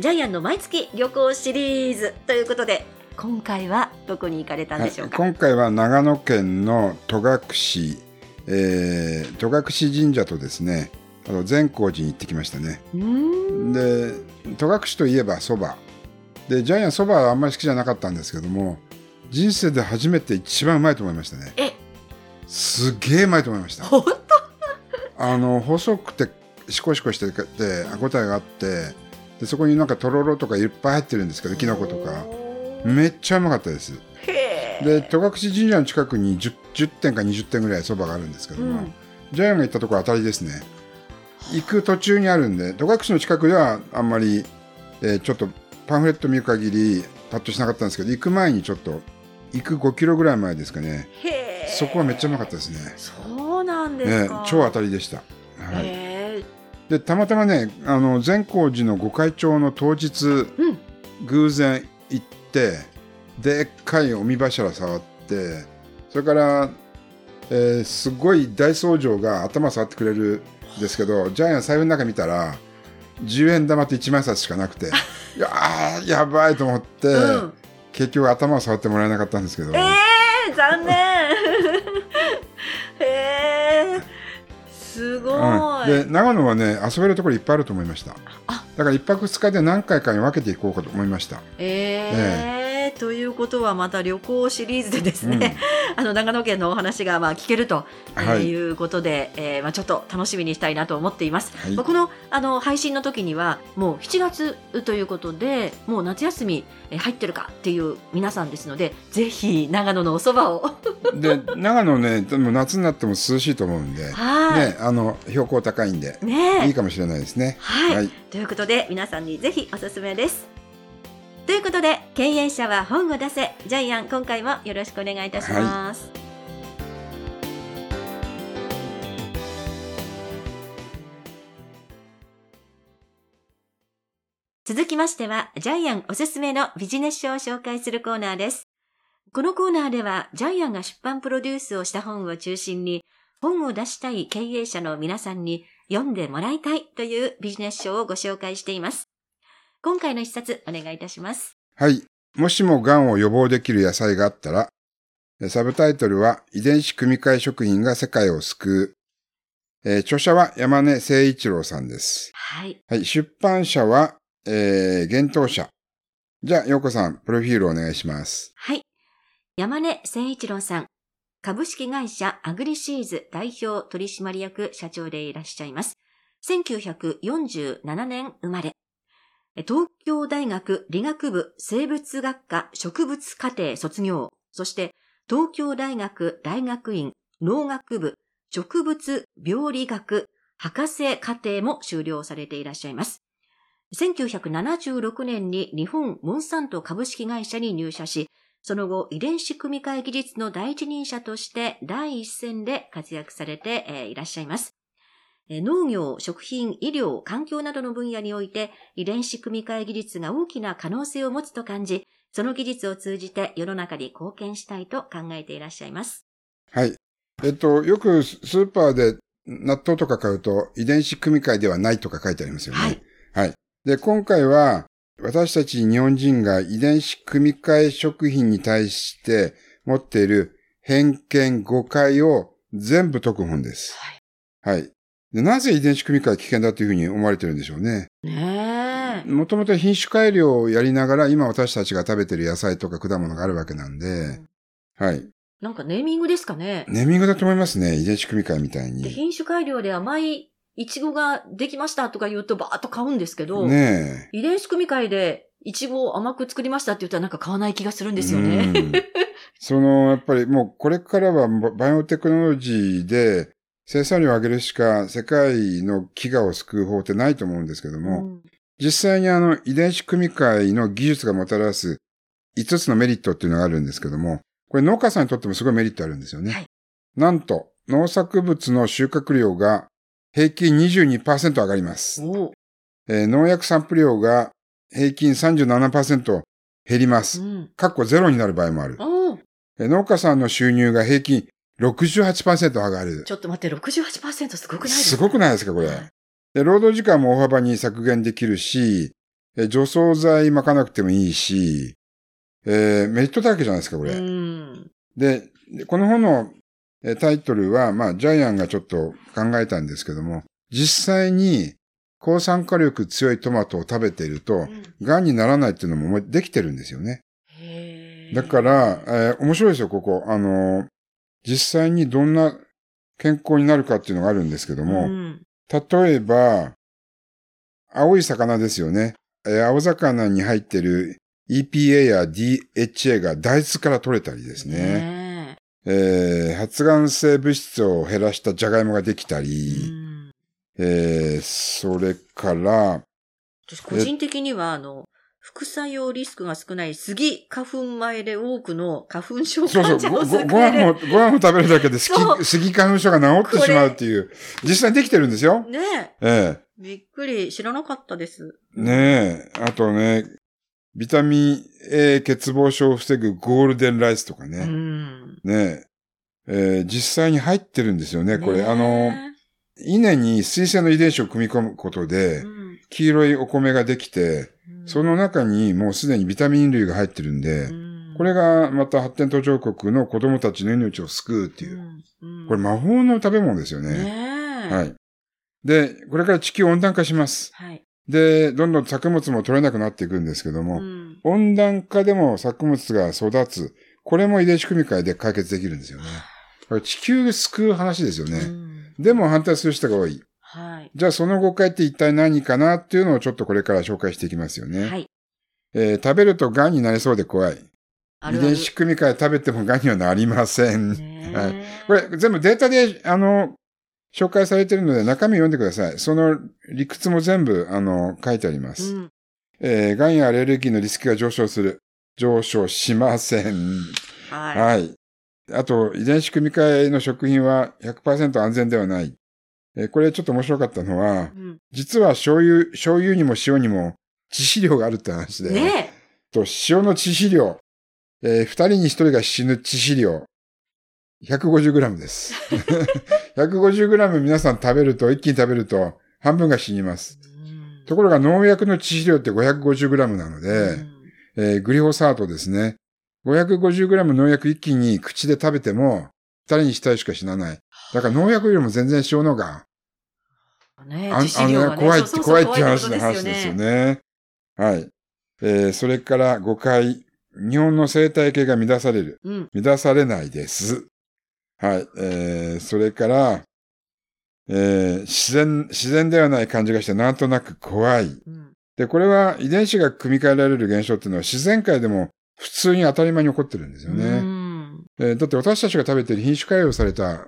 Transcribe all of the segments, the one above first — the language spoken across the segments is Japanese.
ジャイアンの毎月旅行シリーズということで今回はどこに行かれたんでしょうか、はい、今回は長野県の戸隠、えー、戸隠神社とですねあの善光寺に行ってきましたね。で戸隠といえばそば。でジャイアンそばはあんまり好きじゃなかったんですけども人生で初めて一番うまいと思いましたね。え？すげえうまいと思いました。本当？あの細くてシコシコしてて歯応えがあってでそこになんかとろろとかいっぱい入ってるんですけどきのことか。めっちゃうまかったです。で戸隠神社の近くに 10, 10点か20点ぐらいそばがあるんですけども、うん、ジャイアンが行ったところ当たりですね。行く途中にあるんで戸隠の近くではあんまり、えー、ちょっとパンフレット見る限りパッとしなかったんですけど行く前にちょっと行く5キロぐらい前ですかね。そこはめっちゃうまかったですね。そうなんですか、ね、超当たりでした。はいでたまたまねあの善光寺の御開帳の当日、うん、偶然行ってでっかいおみ柱触ってそれから、えー、すごい大僧正が頭触ってくれるんですけどジャイアン財布の中見たら10円玉と1万冊しかなくて いややばいと思って、うん、結局頭を触ってもらえなかったんですけど。えー、ごい、うん、で長野はね遊べるところいっぱいあると思いました。だから1泊2日で何回かに分けていこうかと思いました。えー、えーということはまた旅行シリーズでですね、うん、あの長野県のお話がまあ聞けるとい。うことで、はい、えー、まあ、ちょっと楽しみにしたいなと思っています。はい、まあ、このあの配信の時にはもう7月ということでもう夏休み入ってるかっていう皆さんですのでぜひ長野のお蕎麦を。で長野ねでも夏になっても涼しいと思うんで、はい、ね、あの標高高いんで、ね、いいかもしれないですね。はい、はい、ということで皆さんにぜひおすすめです。ということで経営者は本を出せジャイアン今回もよろしくお願いいたします、はい、続きましてはジャイアンおすすめのビジネス書を紹介するコーナーです。このコーナーではジャイアンが出版プロデュースをした本を中心に本を出したい経営者の皆さんに読んでもらいたいというビジネス書をご紹介しています。今回の一冊お願いいたします。はい。もしも癌を予防できる野菜があったら、サブタイトルは遺伝子組み換え食品が世界を救う。えー、著者は山根誠一郎さんです。はい。はい。出版社は、えー、幻冬社。じゃあ、洋子さん、プロフィールお願いします。はい。山根誠一郎さん。株式会社アグリシーズ代表取締役社長でいらっしゃいます。1947年生まれ。東京大学理学部生物学科植物課程卒業、そして東京大学大学院農学部植物病理学博士課程も修了されていらっしゃいます。1976年に日本モンサント株式会社に入社し、その後遺伝子組み換え技術の第一人者として第一線で活躍されていらっしゃいます。農業、食品、医療、環境などの分野において遺伝子組み換え技術が大きな可能性を持つと感じ、その技術を通じて世の中に貢献したいと考えていらっしゃいます。はい。えっと、よくスーパーで納豆とか買うと遺伝子組み換えではないとか書いてありますよね。はい。はい。で、今回は私たち日本人が遺伝子組み換え食品に対して持っている偏見、誤解を全部解く本です。はい。はい。でなぜ遺伝子組み換え危険だというふうに思われてるんでしょうね。ねもともと品種改良をやりながら、今私たちが食べてる野菜とか果物があるわけなんで、うん、はい。なんかネーミングですかね。ネーミングだと思いますね。遺伝子組み換えみたいに。品種改良で甘いイチゴができましたとか言うとバーッと買うんですけど、ね遺伝子組み換えでイチゴを甘く作りましたって言ったらなんか買わない気がするんですよね。その、やっぱりもうこれからはバイオテクノロジーで生産量を上げるしか世界の飢餓を救う方ってないと思うんですけども、うん、実際にあの遺伝子組み換えの技術がもたらす5つのメリットっていうのがあるんですけども、これ農家さんにとってもすごいメリットあるんですよね。はいなんと、農作物の収穫量が平均22%上がります。おえー農薬散布量が平均37%減ります。うん。かっこゼロになる場合もある。農家さんの収入が平均68%上がるち。ょっと待って、68%すごくないですすごくないですか、これ。はいで労働時間も大幅に削減できるし、え除草剤巻かなくてもいいし、えーメリットだらけじゃないですか、これ。うん。で、でこの本のえータイトルは、まあ、ジャイアンがちょっと考えたんですけども、実際に抗酸化力強いトマトを食べていると、癌にならないっていうのもできてるんですよね。だから、えー面白いですよ、ここ。あのー実際にどんな健康になるかっていうのがあるんですけども、うん例えば、青い魚ですよね。えー青魚に入ってる EPA や DHA が大豆から取れたりですね。ねえー発がん性物質を減らしたジャガイモができたえうり、んえーそれから、私個人的には、あの、副作用リスクが少ない杉花粉前で多くの花粉症そうそう、患者を救える。ご飯も、ご飯を食べるだけでスそうギ、スギ花粉症が治ってしまうっていう、実際にできてるんですよ。ねええ。びっくり。知らなかったです。えねえ。あとね、ビタミン A 欠乏症を防ぐゴールデンライスとかうね。ん。ねえ。えー実際に入ってるんですよね、これ。ねえあの、稲に水性の遺伝子を組み込むことでう、ん黄色いお米ができて、その中にもうすでにビタミン類が入ってるんで、うんこれがまた発展途上国の子供たちの命を救うっていう。これ魔法の食べ物ですよね。ねえ。。はいい。で、これから地球温暖化します。はい。で、どんどん作物も取れなくなっていくんですけども、うん温暖化でも作物が育つ。これも遺伝子組み換えで解決できるんですよね。これ地球救う話ですよね。うんでも反対する人が多い。はい。じゃあその誤解って一体何かなっていうのをちょっとこれから紹介していきますよね。はい。えー食べると癌になりそうで怖い。あるある遺伝子組み換え食べても癌にはなりません。はいこれ全部データで、あの、紹介されているので中身読んでください。その理屈も全部、あの、書いてあります。うん。えー、癌やアレルギーのリスクが上昇する。上昇しません。はい。はい。あと、遺伝子組み換えの食品は100%安全ではない。えーこれちょっと面白かったのはう、ん実は醤油、醤油にも塩にも致死量があるって話で。ねと、塩の致死量。えー二人に一人が死ぬ致死量。150g です。150g 皆さん食べると、一気に食べると、半分が死にます。ところが農薬の致死量って 550g なので、うんえーグリホサートですね。550g 農薬一気に口で食べても、二人に一人しか死なない。だから農薬よりも全然塩のが、んねあのね怖いって、怖いって怖話の話ですよ。ね。はい。えーそれから誤解。日本の生態系が乱される。うん。乱されないです。はい。えー、それから、えー、自然、自然ではない感じがしてなんとなく怖い。うん。で、これは遺伝子が組み換えられる現象っていうのは自然界でも普通に当たり前に起こってるんですようね。んえーだって私たちが食べてる品種改良された、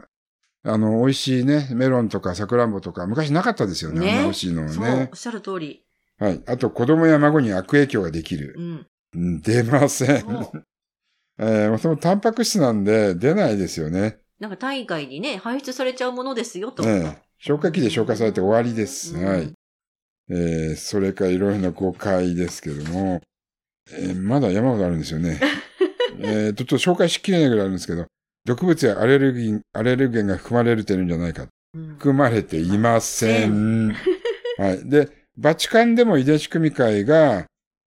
あの、美味しいね、メロンとかサクランボとか、昔なかったですよね。ねあんな美味しいのはそう、ねおっ。しゃる通り。はい。あと、子供や孫に悪影響ができるう。ん。うん出ません。えー、もともとタンパク質なんで出ないですよね。なんか体外にね、排出されちゃうものですよと。ねえ消化器で消化されて終わりです。うんはい。えー、それからいろいろな誤解ですけども、えーまだ山ほどあるんですよね。えー、ちょっと紹介しきれないぐらいあるんですけど、毒物やアレルギー、アレルゲンが含まれてるんじゃないか。うん含まれていません。はい。で、バチカンでも遺伝子組み換えが、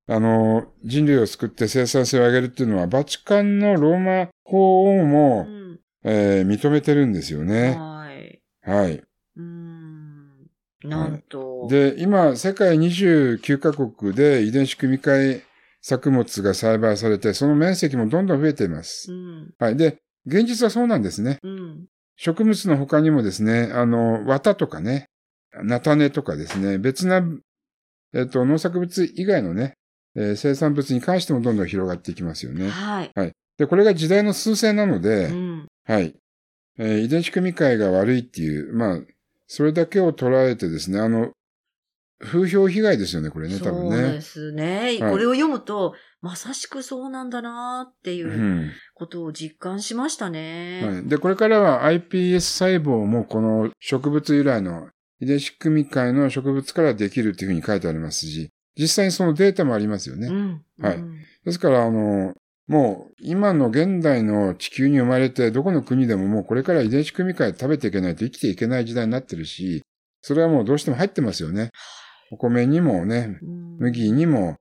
あの、人類を救って生産性を上げるっていうのは、バチカンのローマ法王うも、ん。えー認めてるんですよね。はい。はい。うん。なんと。で、今、世界29カ国で遺伝子組み換え作物が栽培されて、その面積もどんどん増えていますう。ん。はい。で、現実はそうなんですね。うん。植物の他にもですね、あの、綿とかね、菜種とかですね、別な、えっと、農作物以外のね、えー生産物に関してもどんどん広がっていきますよね。はい。で、これが時代の趨勢なので、うん。はい。えー遺伝子組み換えが悪いっていう、まあ、それだけを捉えてですね、あの、風評被害ですよね、これね、多分ね。そうですね。はいこれを読むと、まさしくそうなんだなっていううんことを実感しましたね。はい、で、これからは iPS 細胞もこの植物由来の遺伝子組み換えの植物からできるっていうふうに書いてありますし、実際にそのデータもありますよね。うん。はいうんですから、あの、もう今の現代の地球に生まれて、どこの国でももうこれから遺伝子組み換え食べていけないと生きていけない時代になってるし、それはもうどうしても入ってますよね。お米にもね、うん麦にも、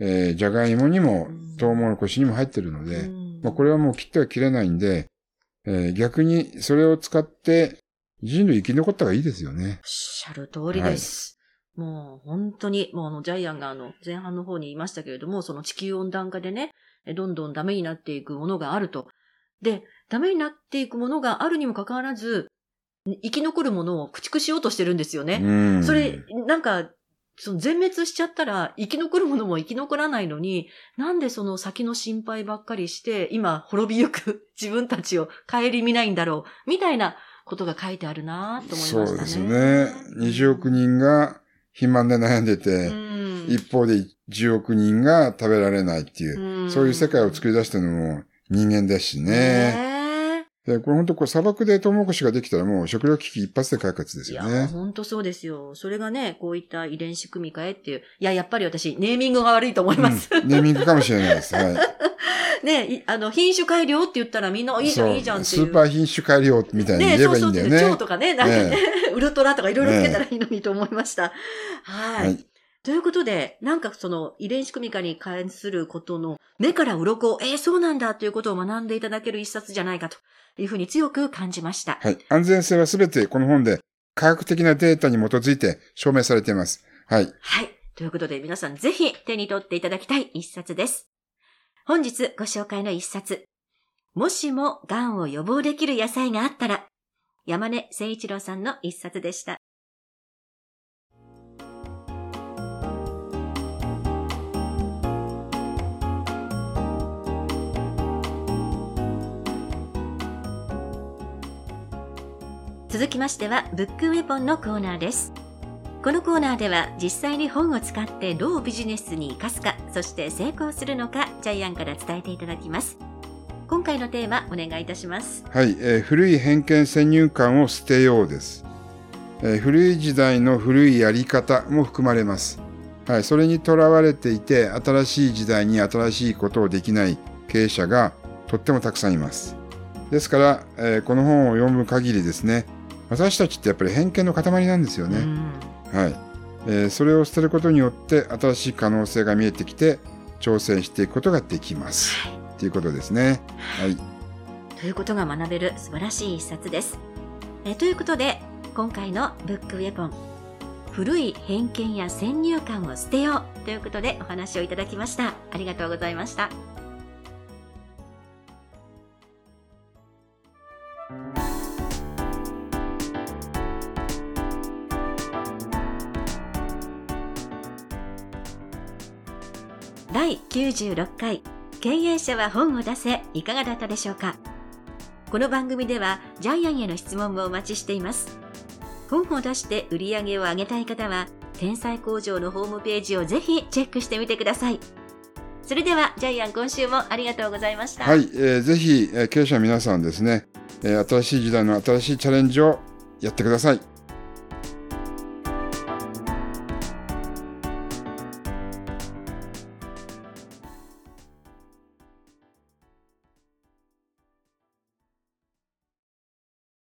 えー、じゃがいもにもうん、トウモロコシにも入ってるので、うんまあ、これはもう切っては切れないんで、えー逆にそれを使って人類生き残った方がいいですよねおっ。しゃる通りです。もう本当に、もうあのジャイアンがあの前半の方に言いましたけれども、その地球温暖化でね、えどんどんダメになっていくものがあると。で、ダメになっていくものがあるにもかかわらず、生き残るものを駆逐しようとしてるんですよね。うん。それ、なんか、その全滅しちゃったら生き残るものも生き残らないのに、なんでその先の心配ばっかりして、今滅びゆく 自分たちを顧みないんだろう、みたいなことが書いてあるなと思いましたね。そうですよね。20億人が肥満で悩んでて、うん一方で10億人が食べられないっていう、うんそういう世界を作り出してるのも人間ですしね。ねでこれ本当こう砂漠でトウモロコシができたらもう食糧危機一発で解決ですいや、よね。本当そうですよ。それがね、こういった遺伝子組み換えっていう。いや、やっぱり私、ネーミングが悪いと思います。うんネーミングかもしれないです。はい。ね、いあの、品種改良って言ったらみんな、いいじゃん、いいじゃんっていう。スーパー品種改良みたいにね言えばいいんだよね。そうそうそう、蝶とかね、なんかね、ね ウルトラとかいろいろつけたらいいのにと思いました。はい。はい。ということで、なんかその遺伝子組み換えに関することの目から鱗、えー、そうなんだということを学んでいただける一冊じゃないかというふうに強く感じました。はい。安全性はすべてこの本で科学的なデータに基づいて証明されています。はい。はい。ということで皆さんぜひ手に取っていただきたい一冊です。本日ご紹介の一冊。もしも癌を予防できる野菜があったら、山根誠一郎さんの一冊でした。続きましては、ブックウェポンのコーナーです。このコーナーでは実際に本を使ってどうビジネスに生かすか、そして成功するのか、ジャイアンから伝えていただきます。今回のテーマ、お願いいたします。はい。えー古い偏見先入観を捨てようです。えー古い時代の古いやり方も含まれます。はい。それにとらわれていて、新しい時代に新しいことをできない経営者がとってもたくさんいます。ですから、えーこの本を読む限りですね、私たちってやっぱり偏見の塊なんですよね。うんはい、えーそれを捨てることによって新しい可能性が見えてきて挑戦していくことができます。ということですね。はい。ということが学べる素晴らしい一冊です。えーということで、今回のブックウェポン、古い偏見や先入観を捨てようということでお話をいただきました。ありがとうございました。第96回経営者は本を出せいかがだったでしょうか？この番組ではジャイアンへの質問もお待ちしています。本を出して売り上げを上げたい方は天才工場のホームページをぜひチェックしてみてください。それではジャイアン今週もありがとうございました。はい、えーぜひ、えー経営者の皆さんですね、えー新しい時代の新しいチャレンジをやってください。